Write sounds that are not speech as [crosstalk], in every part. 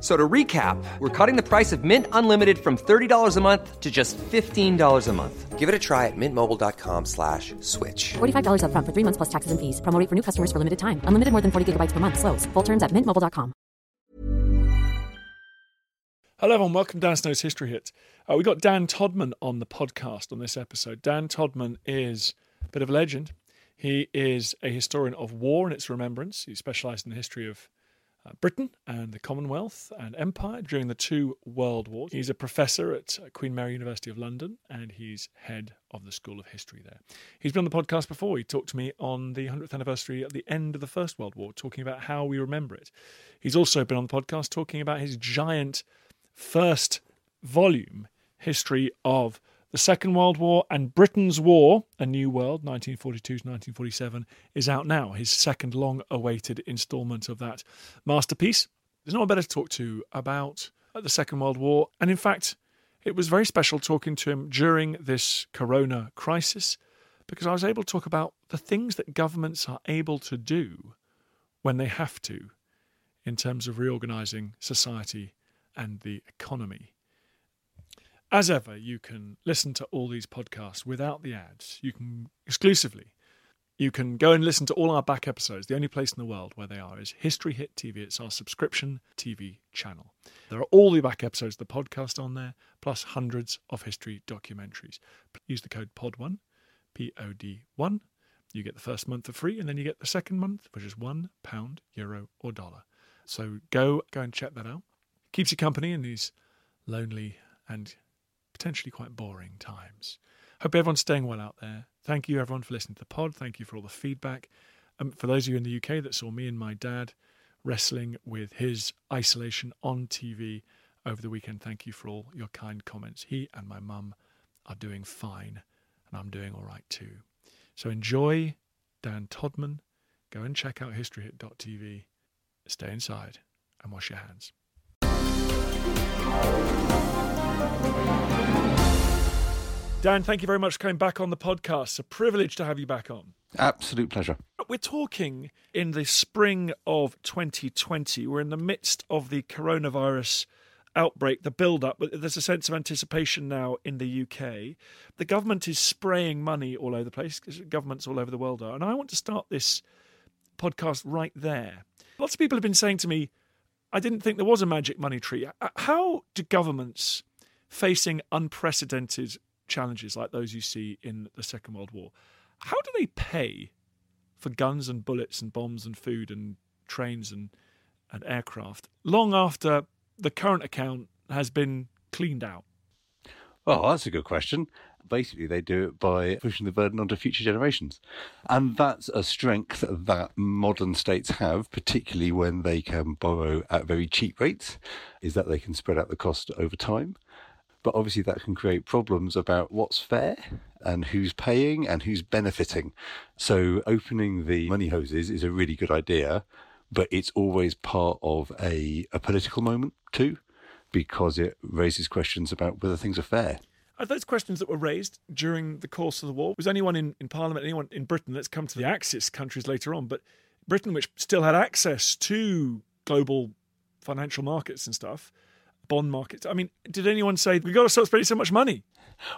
So to recap, we're cutting the price of Mint Unlimited from $30 a month to just $15 a month. Give it a try at mintmobile.com slash switch. $45 upfront for three months plus taxes and fees. Promo rate for new customers for limited time. Unlimited more than 40 gigabytes per month. Slows. Full terms at mintmobile.com. Hello, everyone. Welcome to Dan Snow's History Hit. Uh, we got Dan Todman on the podcast on this episode. Dan Todman is a bit of a legend. He is a historian of war and its remembrance. He specialised in the history of Britain and the Commonwealth and Empire during the two world wars. He's a professor at uh, Queen Mary University of London and he's head of the School of History there. He's been on the podcast before. He talked to me on the 100th anniversary at the end of the First World War, talking about how we remember it. He's also been on the podcast talking about his giant first volume history of the Second World War and Britain's War, A New World, 1942 to 1947, is out now. His second long awaited instalment of that masterpiece. There's no one better to talk to about uh, the Second World War. And in fact, it was very special talking to him during this corona crisis because I was able to talk about the things that governments are able to do when they have to in terms of reorganizing society and the economy. As ever, you can listen to all these podcasts without the ads. You can exclusively. You can go and listen to all our back episodes. The only place in the world where they are is History Hit TV. It's our subscription TV channel. There are all the back episodes of the podcast on there, plus hundreds of history documentaries. Use the code POD1, P O D 1. You get the first month for free, and then you get the second month, which is one pound, euro, or dollar. So go go and check that out. Keeps you company in these lonely and potentially quite boring times. Hope everyone's staying well out there. Thank you, everyone, for listening to the pod. Thank you for all the feedback. Um, for those of you in the UK that saw me and my dad wrestling with his isolation on TV over the weekend, thank you for all your kind comments. He and my mum are doing fine, and I'm doing all right too. So enjoy Dan Todman. Go and check out historyhit.tv. Stay inside and wash your hands. Dan, thank you very much for coming back on the podcast. It's a privilege to have you back on. Absolute pleasure. We're talking in the spring of 2020. We're in the midst of the coronavirus outbreak, the build up, but there's a sense of anticipation now in the UK. The government is spraying money all over the place, governments all over the world are. And I want to start this podcast right there. Lots of people have been saying to me, I didn't think there was a magic money tree. Uh, how do governments facing unprecedented challenges like those you see in the Second World War, how do they pay for guns and bullets and bombs and food and trains and, and aircraft long after the current account has been cleaned out? Well, that's a good question. Basically, they do it by pushing the burden onto future generations. And that's a strength that modern states have, particularly when they can borrow at very cheap rates, is that they can spread out the cost over time. But obviously, that can create problems about what's fair and who's paying and who's benefiting. So, opening the money hoses is a really good idea, but it's always part of a, a political moment too, because it raises questions about whether things are fair. Are those questions that were raised during the course of the war? Was anyone in, in Parliament, anyone in Britain, let's come to the Axis countries later on, but Britain, which still had access to global financial markets and stuff, bond markets. I mean, did anyone say we've got to stop spending so much money?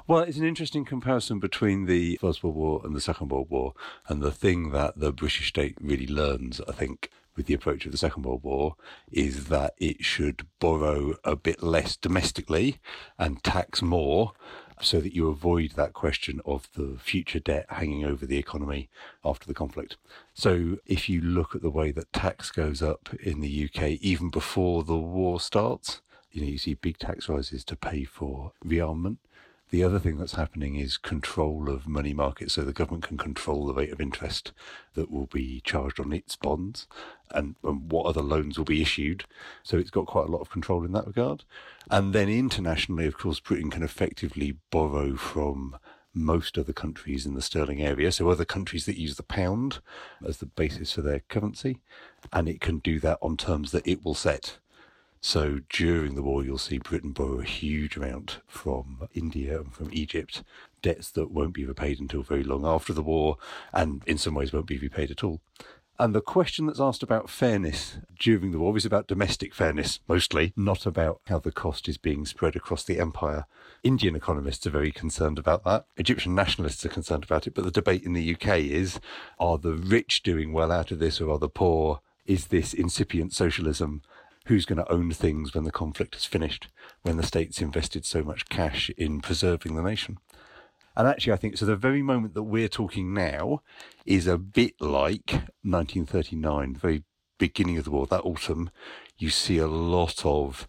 Well, it's an interesting comparison between the First World War and the Second World War. And the thing that the British state really learns, I think, with the approach of the Second World War is that it should borrow a bit less domestically and tax more so that you avoid that question of the future debt hanging over the economy after the conflict. So if you look at the way that tax goes up in the UK even before the war starts, you know, you see big tax rises to pay for rearmament. The other thing that's happening is control of money markets, so the government can control the rate of interest that will be charged on its bonds and, and, what other loans will be issued. So it's got quite a lot of control in that regard. And then internationally, of course, Britain can effectively borrow from most of the countries in the sterling area, so other countries that use the pound as the basis for their currency, and it can do that on terms that it will set. So during the war, you'll see Britain borrow a huge amount from India and from Egypt, debts that won't be repaid until very long after the war, and in some ways won't be repaid at all. And the question that's asked about fairness during the war is about domestic fairness, mostly, not about how the cost is being spread across the empire. Indian economists are very concerned about that. Egyptian nationalists are concerned about it. But the debate in the UK is are the rich doing well out of this or are the poor? Is this incipient socialism? Who's going to own things when the conflict is finished, when the state's invested so much cash in preserving the nation. And actually, I think so. The very moment that we're talking now is a bit like 1939, the very beginning of the war, that autumn. You see a lot of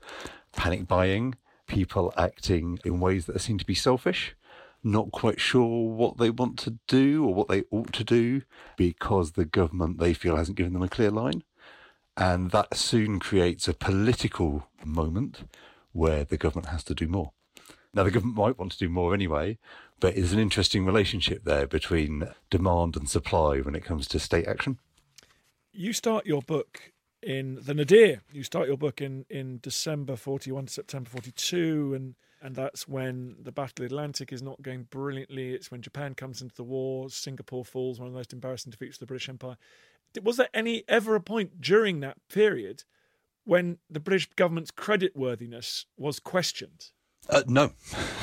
panic buying, people acting in ways that seem to be selfish, not quite sure what they want to do or what they ought to do because the government they feel hasn't given them a clear line. And that soon creates a political moment where the government has to do more. Now, the government might want to do more anyway, but there's an interesting relationship there between demand and supply when it comes to state action. You start your book in the Nadir. You start your book in, in December 41 to September 42, and, and that's when the Battle of the Atlantic is not going brilliantly. It's when Japan comes into the war, Singapore falls, one of the most embarrassing defeats of the British Empire was there any ever a point during that period when the British government's credit worthiness was questioned? Uh, no.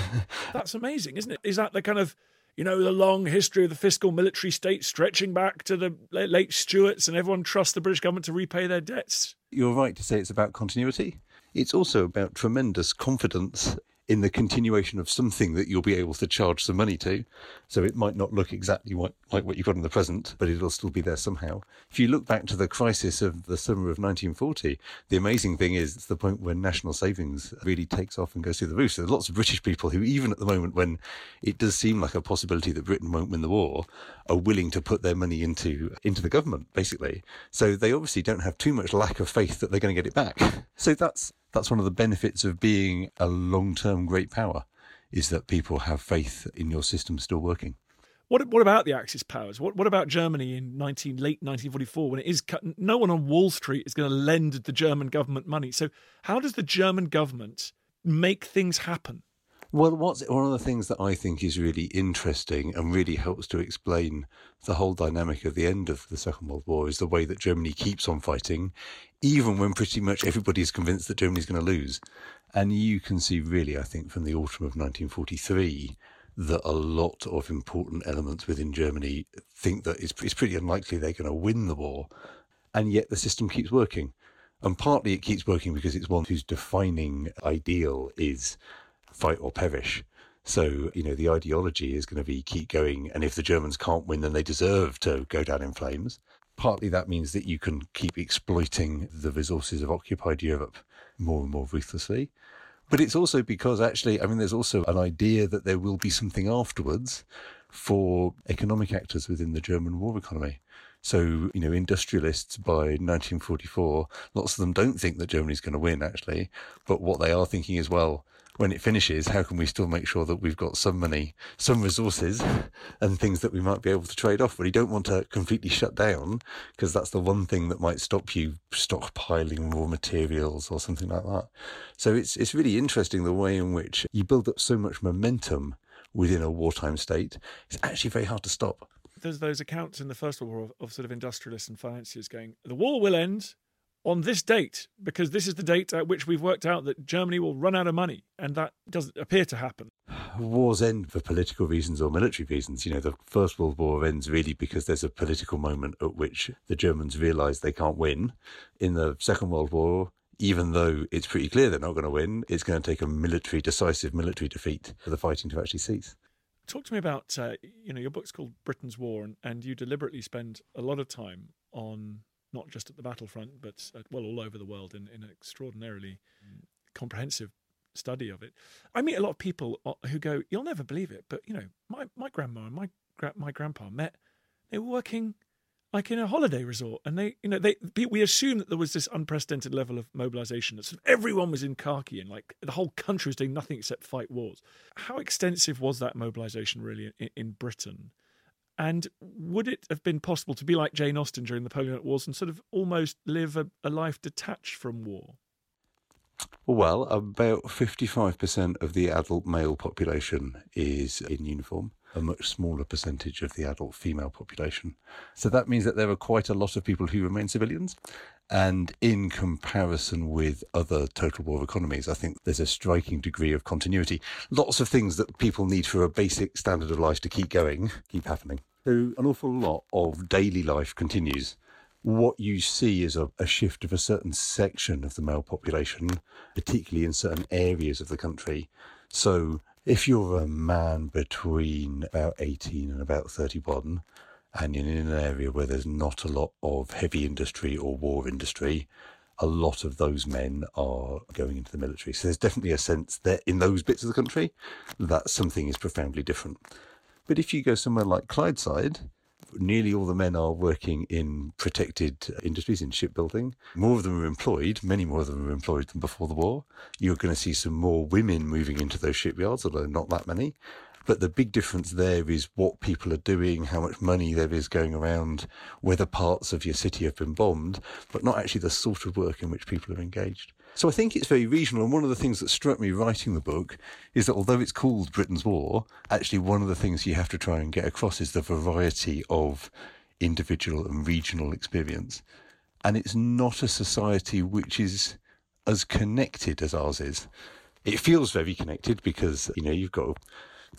[laughs] That's amazing, isn't it? Is that the kind of you know the long history of the fiscal military state stretching back to the late Stuarts, and everyone trusts the British government to repay their debts? You're right to say it's about continuity. It's also about tremendous confidence in the continuation of something that you'll be able to charge some money to. So it might not look exactly what, like what you've got in the present, but it'll still be there somehow. If you look back to the crisis of the summer of 1940, the amazing thing is it's the point when national savings really takes off and goes through the roof. So there's lots of British people who, even at the moment when it does seem like a possibility that Britain won't win the war, are willing to put their money into into the government, basically. So they obviously don't have too much lack of faith that they're going to get it back. [laughs] So that's that's one of the benefits of being a long term great power is that people have faith in your system still working. What what about the Axis powers? What what about Germany in 19 late 1944 when it is cut, no one on Wall Street is going to lend the German government money. So how does the German government make things happen? Well, what's one of the things that I think is really interesting and really helps to explain the whole dynamic of the end of the Second World War is the way that Germany keeps on fighting, even when pretty much everybody is convinced that Germany's going to lose. And you can see, really, I think, from the autumn of 1943, that a lot of important elements within Germany think that it's, it's pretty unlikely they're going to win the war. And yet the system keeps working. And partly it keeps working because it's one whose defining ideal is fight or perish. So, you know, the ideology is going to be keep going. And if the Germans can't win, then they deserve to go down in flames. Partly that means that you can keep exploiting the resources of occupied Europe more and more ruthlessly. But it's also because actually, I mean, there's also an idea that there will be something afterwards for economic actors within the German war economy. So, you know, industrialists by 1944, lots of them don't think that Germany's going to win, actually. But what they are thinking is, well, when it finishes, how can we still make sure that we've got some money, some resources, and things that we might be able to trade off? But you don't want to completely shut down because that's the one thing that might stop you stockpiling raw materials or something like that. So it's it's really interesting the way in which you build up so much momentum within a wartime state. It's actually very hard to stop. There's those accounts in the First World War of, of sort of industrialists and financiers going, the war will end on this date because this is the date at which we've worked out that Germany will run out of money, and that doesn't appear to happen. [sighs] Wars end for political reasons or military reasons. You know, the First World War ends really because there's a political moment at which the Germans realise they can't win. In the Second World War, even though it's pretty clear they're not going to win, it's going to take a military, decisive military defeat for the fighting to actually cease. Talk to me about, uh, you know, your book's called Britain's War, and, and you deliberately spend a lot of time on not just at the battlefront, but at, well, all over the world in, in an extraordinarily comprehensive study of it. I meet a lot of people uh, who go, "You'll never believe it," but you know, my my grandma and my my grandpa met. They were working like in a holiday resort, and they, you know, they we assume that there was this unprecedented level of mobilization. That sort of everyone was in khaki, and like the whole country was doing nothing except fight wars. How extensive was that mobilization really in, in Britain? And would it have been possible to be like Jane Austen during the Napoleonic Wars and sort of almost live a, a life detached from war? Well, about 55% of the adult male population is in uniform, a much smaller percentage of the adult female population. So that means that there are quite a lot of people who remain civilians. And in comparison with other total war economies, I think there's a striking degree of continuity. Lots of things that people need for a basic standard of life to keep going keep happening. So an awful lot of daily life continues what you see is a, a, shift of a certain section of the male population, particularly in certain areas of the country. So, if you're a man between about 18 and about 31, and you're in an area where there's not a lot of heavy industry or war industry, a lot of those men are going into the military. So, there's definitely a sense that in those bits of the country, that something is profoundly different. But if you go somewhere like Clydeside, nearly all the men are working in protected industries, in shipbuilding. More of them are employed, many more of them are employed than before the war. You're going to see some more women moving into those shipyards, although not that many. But the big difference there is what people are doing, how much money there is going around, whether parts of your city have been bombed, but not actually the sort of work in which people are engaged. So I think it's very regional. And one of the things that struck me writing the book is that although it's called Britain's War, actually one of the things you have to try and get across is the variety of individual and regional experience. And it's not a society which is as connected as ours is. It feels very connected because, you know, you've got a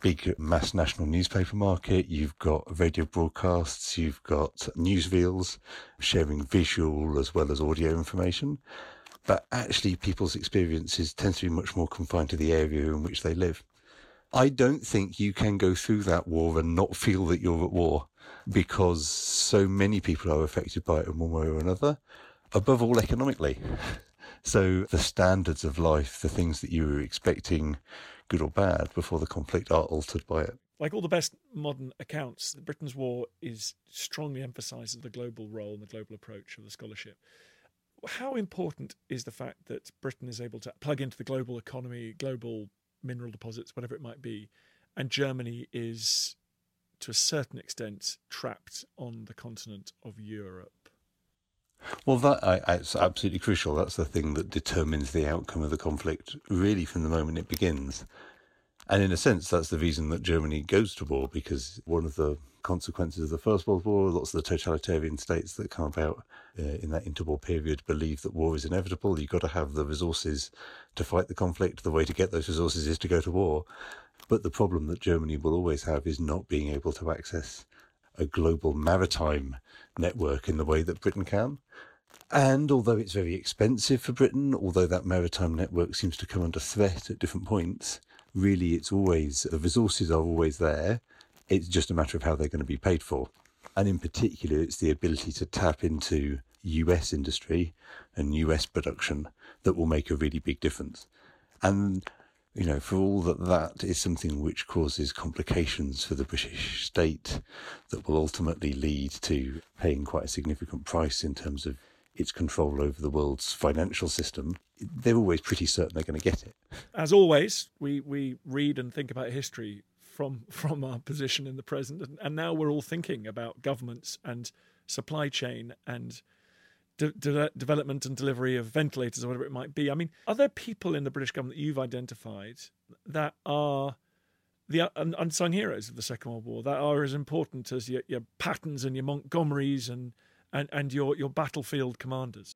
big mass national newspaper market, you've got radio broadcasts, you've got newsreels sharing visual as well as audio information but actually people's experiences tend to be much more confined to the area in which they live. I don't think you can go through that war and not feel that you're at war because so many people are affected by it in one way or another, above all economically. [laughs] So the standards of life, the things that you were expecting, good or bad, before the conflict are altered by it. Like all the best modern accounts, Britain's war is strongly emphasises the global role and the global approach of the scholarship how important is the fact that Britain is able to plug into the global economy, global mineral deposits, whatever it might be, and Germany is, to a certain extent, trapped on the continent of Europe? Well, that it's absolutely crucial. That's the thing that determines the outcome of the conflict, really, from the moment it begins. And in a sense, that's the reason that Germany goes to war, because one of the consequences of the First World War, lots of the totalitarian states that come about uh, in that interwar period believe that war is inevitable. You've got to have the resources to fight the conflict. The way to get those resources is to go to war. But the problem that Germany will always have is not being able to access a global maritime network in the way that Britain can. And although it's very expensive for Britain, although that maritime network seems to come under threat at different points, really it's always, the resources are always there. It's just a matter of how they're going to be paid for. And in particular, it's the ability to tap into US industry and US production that will make a really big difference. And, you know, for all that that is something which causes complications for the British state that will ultimately lead to paying quite a significant price in terms of its control over the world's financial system, they're always pretty certain they're going to get it. As always, we, we read and think about history from from our position in the present, and, and now we're all thinking about governments and supply chain and de- de- development and delivery of ventilators or whatever it might be. I mean, are there people in the British government that you've identified that are the uh, unsung heroes of the Second World War that are as important as your, your Pattons and your Montgomerys and, and, and your, your battlefield commanders?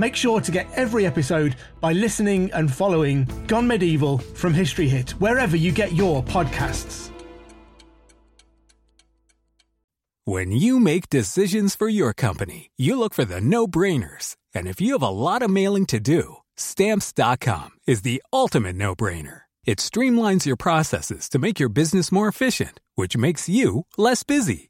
Make sure to get every episode by listening and following Gone Medieval from History Hit, wherever you get your podcasts. When you make decisions for your company, you look for the no brainers. And if you have a lot of mailing to do, stamps.com is the ultimate no brainer. It streamlines your processes to make your business more efficient, which makes you less busy.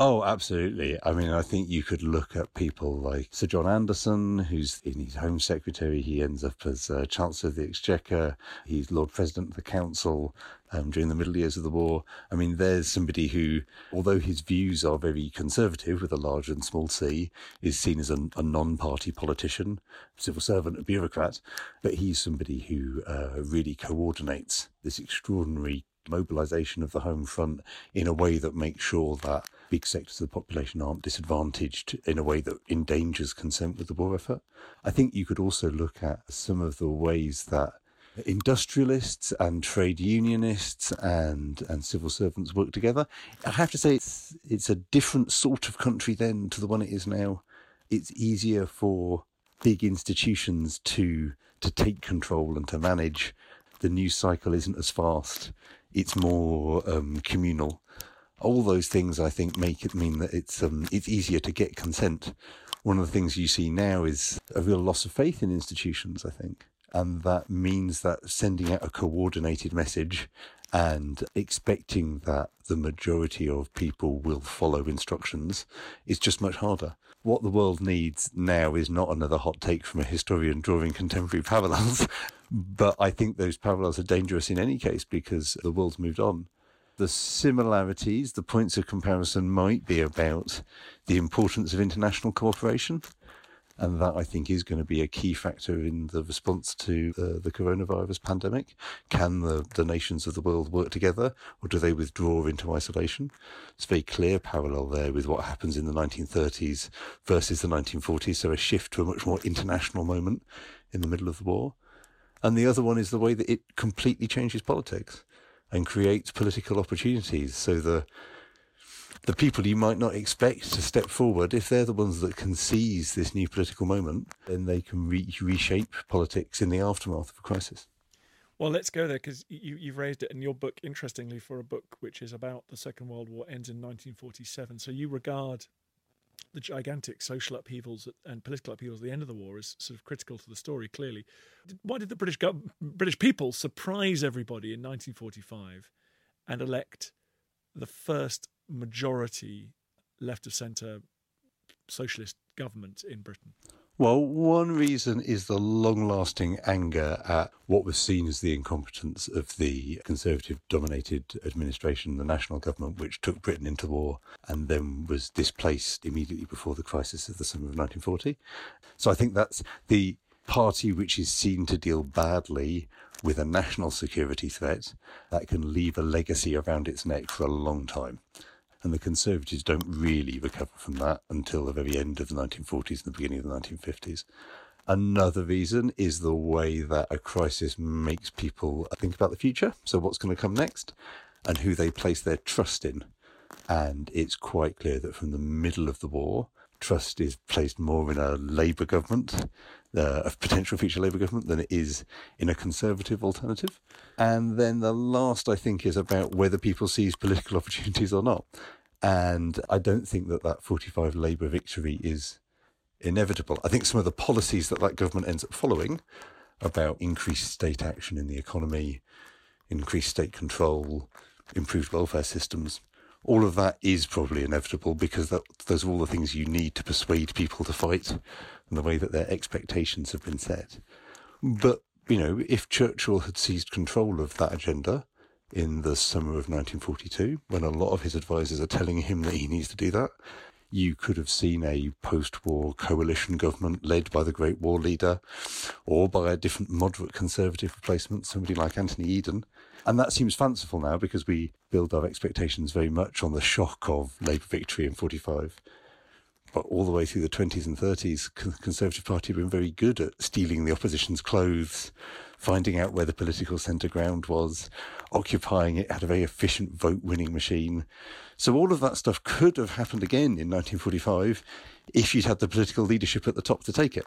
Oh, absolutely. I mean, I think you could look at people like Sir John Anderson, who's in his Home Secretary. He ends up as uh, Chancellor of the Exchequer. He's Lord President of the Council um, during the middle years of the war. I mean, there's somebody who, although his views are very conservative with a large and small c, is seen as a, a non party politician, civil servant, a bureaucrat. But he's somebody who uh, really coordinates this extraordinary mobilisation of the home front in a way that makes sure that big sectors of the population aren't disadvantaged in a way that endangers consent with the war effort. I think you could also look at some of the ways that industrialists and trade unionists and and civil servants work together. I have to say it's it's a different sort of country then to the one it is now. It's easier for big institutions to to take control and to manage. The news cycle isn't as fast it's more um, communal. All those things, I think, make it mean that it's um, it's easier to get consent. One of the things you see now is a real loss of faith in institutions. I think, and that means that sending out a coordinated message and expecting that the majority of people will follow instructions is just much harder. What the world needs now is not another hot take from a historian drawing contemporary parallels, [laughs] but I think those parallels are dangerous in any case because the world's moved on. The similarities, the points of comparison might be about the importance of international cooperation and that I think is going to be a key factor in the response to uh, the coronavirus pandemic. Can the, the nations of the world work together or do they withdraw into isolation? It's a very clear parallel there with what happens in the 1930s versus the 1940s. So a shift to a much more international moment in the middle of the war. And the other one is the way that it completely changes politics and create political opportunities. So the the people you might not expect to step forward, if they're the ones that can seize this new political moment, then they can re- reshape politics in the aftermath of a crisis. Well, let's go there because you, you've raised it in your book, interestingly, for a book which is about the Second World War ends in 1947. So you regard the gigantic social upheavals and political upheavals at the end of the war is sort of critical to the story. Clearly, why did the British British people surprise everybody in 1945 and elect the first majority left of centre socialist government in Britain? Well, one reason is the long lasting anger at what was seen as the incompetence of the conservative dominated administration, the national government, which took Britain into war and then was displaced immediately before the crisis of the summer of 1940. So I think that's the party which is seen to deal badly with a national security threat that can leave a legacy around its neck for a long time and the Conservatives don't really recover from that until the very end of the 1940s and the beginning of the 1950s. Another reason is the way that a crisis makes people think about the future. So, what's going to come next and who they place their trust in. And it's quite clear that from the middle of the war, trust is placed more in a Labour government uh, a potential future Labour government than it is in a Conservative alternative. And then the last, I think, is about whether people seize political [laughs] opportunities or not. And I don't think that that 45 Labour victory is inevitable. I think some of the policies that that government ends up following about increased state action in the economy, increased state control, improved welfare systems, all of that is probably inevitable because that, those are all the things you need to persuade people to fight and the way that their expectations have been set. But, you know, if Churchill had seized control of that agenda in the summer of 1942, when a lot of his advisors are telling him that he needs to do that, you could have seen a post war coalition government led by the Great War leader or by a different moderate conservative replacement, somebody like Anthony Eden. And that seems fanciful now because we build our expectations very much on the shock of Labour victory in 45. But all the way through the 20s and 30s, the Conservative Party have been very good at stealing the opposition's clothes, finding out where the political centre ground was, occupying it, had a very efficient vote winning machine. So all of that stuff could have happened again in 1945 if you'd had the political leadership at the top to take it.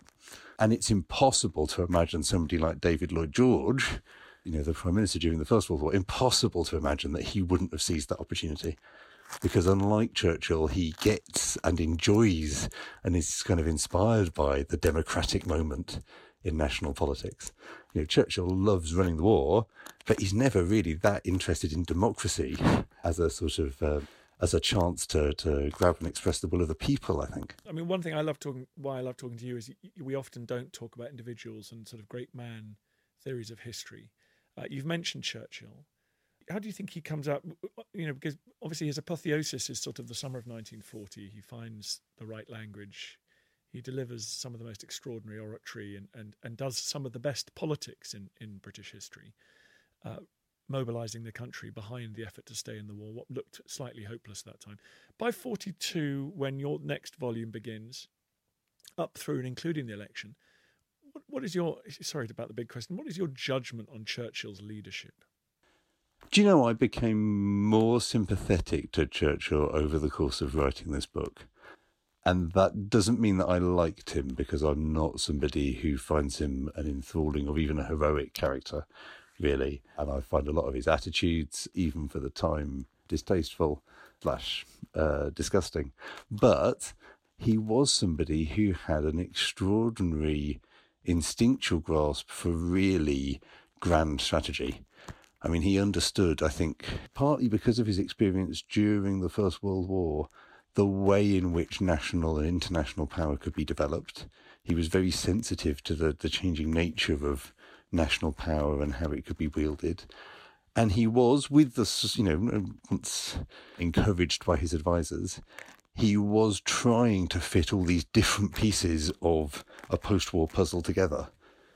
And it's impossible to imagine somebody like David Lloyd George, you know, the Prime Minister during the First World War, impossible to imagine that he wouldn't have seized that opportunity. Because unlike Churchill, he gets and enjoys and is kind of inspired by the democratic moment in national politics. You know, Churchill loves running the war, but he's never really that interested in democracy as a sort of uh, as a chance to to grab and express the will of the people. I think. I mean, one thing I love talking, why I love talking to you is we often don't talk about individuals and sort of great man theories of history. Uh, you've mentioned Churchill. How do you think he comes out? You know, because obviously his apotheosis is sort of the summer of 1940. He finds the right language he delivers some of the most extraordinary oratory and, and, and does some of the best politics in, in British history, uh, mobilizing the country behind the effort to stay in the war, what looked slightly hopeless at that time. By 42, when your next volume begins, up through and including the election, what, what is your, sorry about the big question, what is your judgment on Churchill's leadership? Do you know, I became more sympathetic to Churchill over the course of writing this book. And that doesn't mean that I liked him because I'm not somebody who finds him an enthralling or even a heroic character, really. And I find a lot of his attitudes, even for the time, distasteful slash uh, disgusting. But he was somebody who had an extraordinary instinctual grasp for really grand strategy. I mean, he understood, I think, partly because of his experience during the First World War, the way in which national and international power could be developed. He was very sensitive to the, the changing nature of national power and how it could be wielded. And he was, with the, you know, once encouraged by his advisors, he was trying to fit all these different pieces of a post war puzzle together.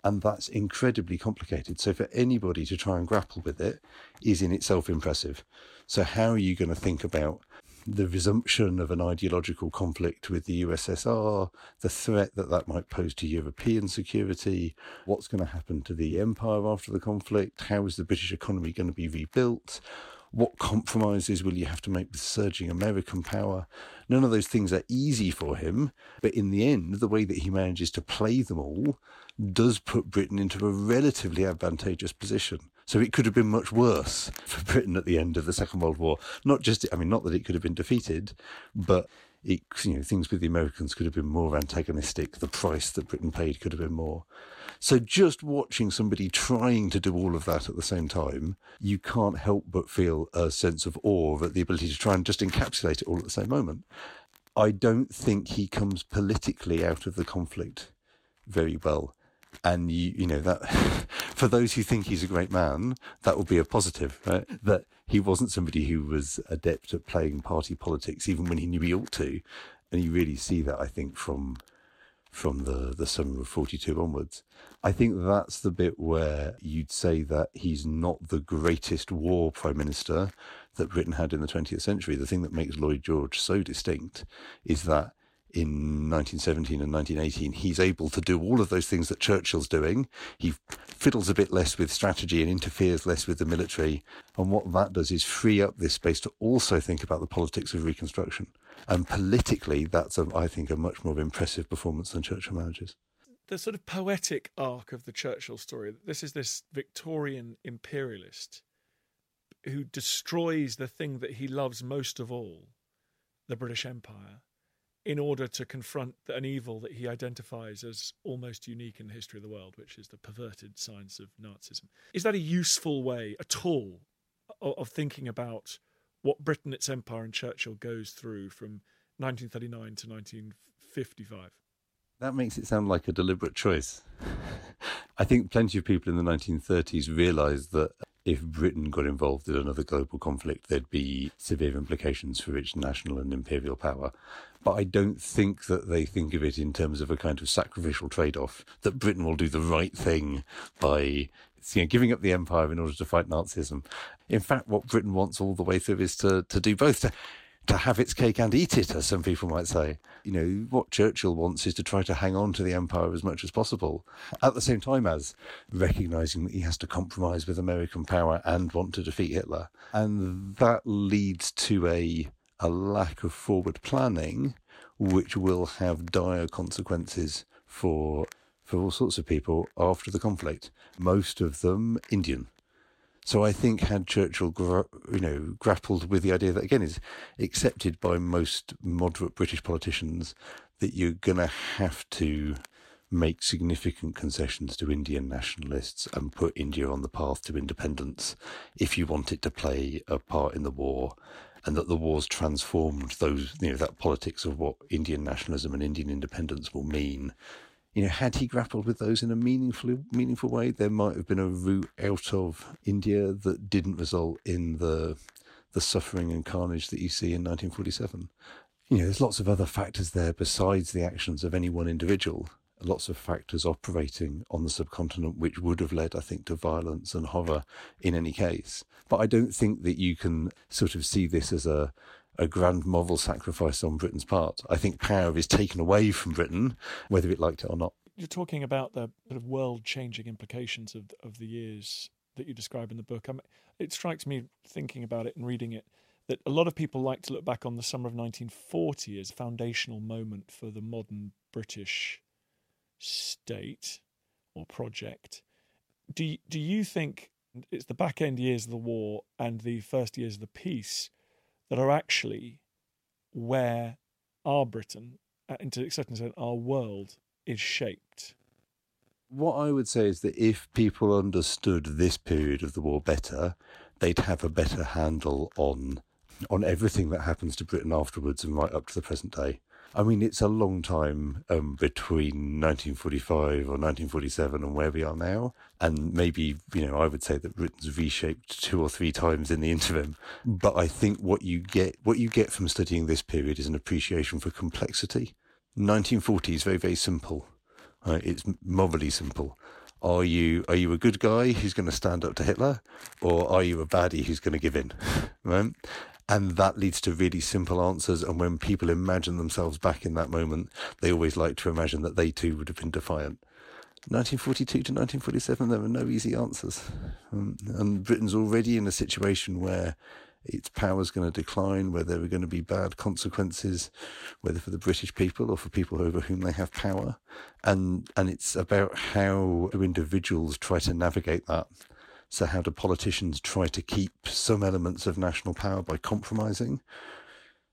And that's incredibly complicated. So, for anybody to try and grapple with it is in itself impressive. So, how are you going to think about the resumption of an ideological conflict with the USSR, the threat that that might pose to European security, what's going to happen to the empire after the conflict, how is the British economy going to be rebuilt, what compromises will you have to make with surging American power? None of those things are easy for him, but in the end, the way that he manages to play them all does put Britain into a relatively advantageous position. So it could have been much worse for Britain at the end of the Second World War. Not just, I mean, not that it could have been defeated, but it, you know, things with the Americans could have been more antagonistic. The price that Britain paid could have been more. So just watching somebody trying to do all of that at the same time, you can't help but feel a sense of awe at the ability to try and just encapsulate it all at the same moment. I don't think he comes politically out of the conflict very well and you you know that [laughs] for those who think he's a great man, that will be a positive, right? That he wasn't somebody who was adept at playing party politics, even when he knew he ought to, and you really see that I think from from the the summer of forty two onwards. I think that's the bit where you'd say that he's not the greatest war prime minister that Britain had in the 20th century. The thing that makes Lloyd George so distinct is that in 1917 and 1918, he's able to do all of those things that Churchill's doing. He fiddles a bit less with strategy and interferes less with the military. And what that does is free up this space to also think about the politics of Reconstruction. And politically, that's, a, I think, a much more impressive performance than Churchill manages. the sort of poetic arc of the Churchill story. This is this Victorian imperialist who destroys the thing that he loves most of all, the British Empire, in order to confront an evil that he identifies as almost unique in the history of the world, which is the perverted science of Nazism. Is that a useful way at all of, thinking about what Britain, its empire, and Churchill goes through from 1939 to 1955? That makes it sound like a deliberate choice. [laughs] I think plenty of people in the 1930s realised that if Britain got involved in another global conflict, there'd be severe implications for its national and imperial power. But I don't think that they think of it in terms of a kind of sacrificial trade off, that Britain will do the right thing by you know, giving up the empire in order to fight Nazism. In fact, what Britain wants all the way through is to, to do both. To, have its cake and eat it, as some people might say. You know, what Churchill wants is to try to hang on to the empire as much as possible, at the same time as recognizing that he has to compromise with American power and want to defeat Hitler. And that leads to a, a lack of forward planning, which will have dire consequences for for all sorts of people after the conflict, most of them Indian. So I think had Churchill, you know, grappled with the idea that again is accepted by most moderate British politicians that you're going to have to make significant concessions to Indian nationalists and put India on the path to independence if you want it to play a part in the war and that the war's transformed those you know that politics of what Indian nationalism and Indian independence will mean you know, had he grappled with those in a meaningful, meaningful way, there might have been a route out of India that didn't result in the the suffering and carnage that you see in 1947. You know, there's lots of other factors there besides the actions of any one individual. Lots of factors operating on the subcontinent, which would have led, I think, to violence and horror in any case. But I don't think that you can sort of see this as a a grand moral sacrifice on Britain's part. I think power is taken away from Britain, whether it liked it or not. You're talking about the sort of world-changing implications of of the years that you describe in the book. I mean, it strikes me thinking about it and reading it that a lot of people like to look back on the summer of 1940 as a foundational moment for the modern British state or project. Do do you think it's the back end years of the war and the first years of the peace that are actually where our Britain, uh, and to a certain extent our world, is shaped. What I would say is that if people understood this period of the war better, they'd have a better handle on on everything that happens to Britain afterwards and right up to the present day. I mean, it's a long time um, between 1945 or 1947 and where we are now. And maybe, you know, I would say that Britain's reshaped two or three times in the [laughs] interim. But I think what you get, what you get from studying this period is an appreciation for complexity. 1940 is very, very simple. Uh, it's morally simple. Are you are you a good guy who's going to stand up to Hitler, or are you a baddie who's going to give in? [laughs] Right? And that leads to really simple answers. And when people imagine themselves back in that moment, they always like to imagine that they too would have been defiant. 1942 to 1947, there were no easy answers. Um, and Britain's already in a situation where its power is going to decline, where there are going to be bad consequences, whether for the British people or for people over whom they have power. And, and it's about how do individuals try to navigate that so, how do politicians try to keep some elements of national power by compromising?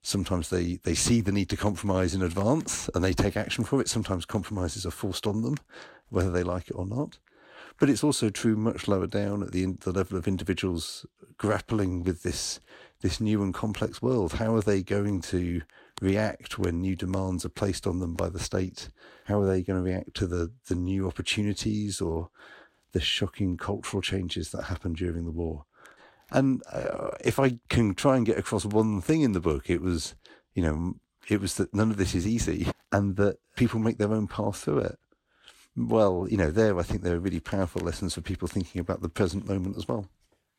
Sometimes they, they see the need to compromise in advance and they take action for it. Sometimes compromises are forced on them, whether they like it or not. But it's also true much lower down at the, the level of individuals grappling with this this new and complex world. How are they going to react when new demands are placed on them by the state? How are they going to react to the, the new opportunities or the shocking cultural changes that happened during the war. And uh, if I can try and get across one thing in the book, it was, you know, it was that none of this is easy and that people make their own path through it. Well, you know, there I think there are really powerful lessons for people thinking about the present moment as well.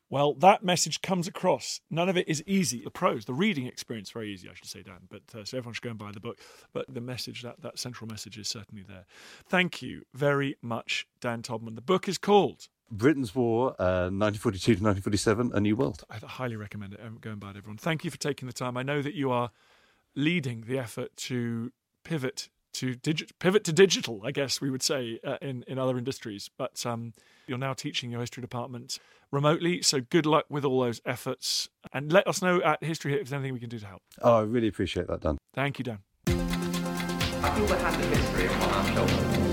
Well, that message comes across. None of it is easy. The prose, the reading experience, very easy, I should say, Dan. But uh, so everyone should go and buy the book. But the message, that that central message, is certainly there. Thank you very much, Dan Todman. The book is called Britain's War, uh, 1942 to 1947, A New World. I highly recommend it. Go and buy it, everyone. Thank you for taking the time. I know that you are leading the effort to pivot to digi- pivot to digital, I guess we would say uh, in in other industries. But um, you're now teaching your history department remotely, so good luck with all those efforts. And let us know at History Hit if there's anything we can do to help. Oh, I really appreciate that, Dan. Thank you, Dan. I feel the hand of history upon our shoulders.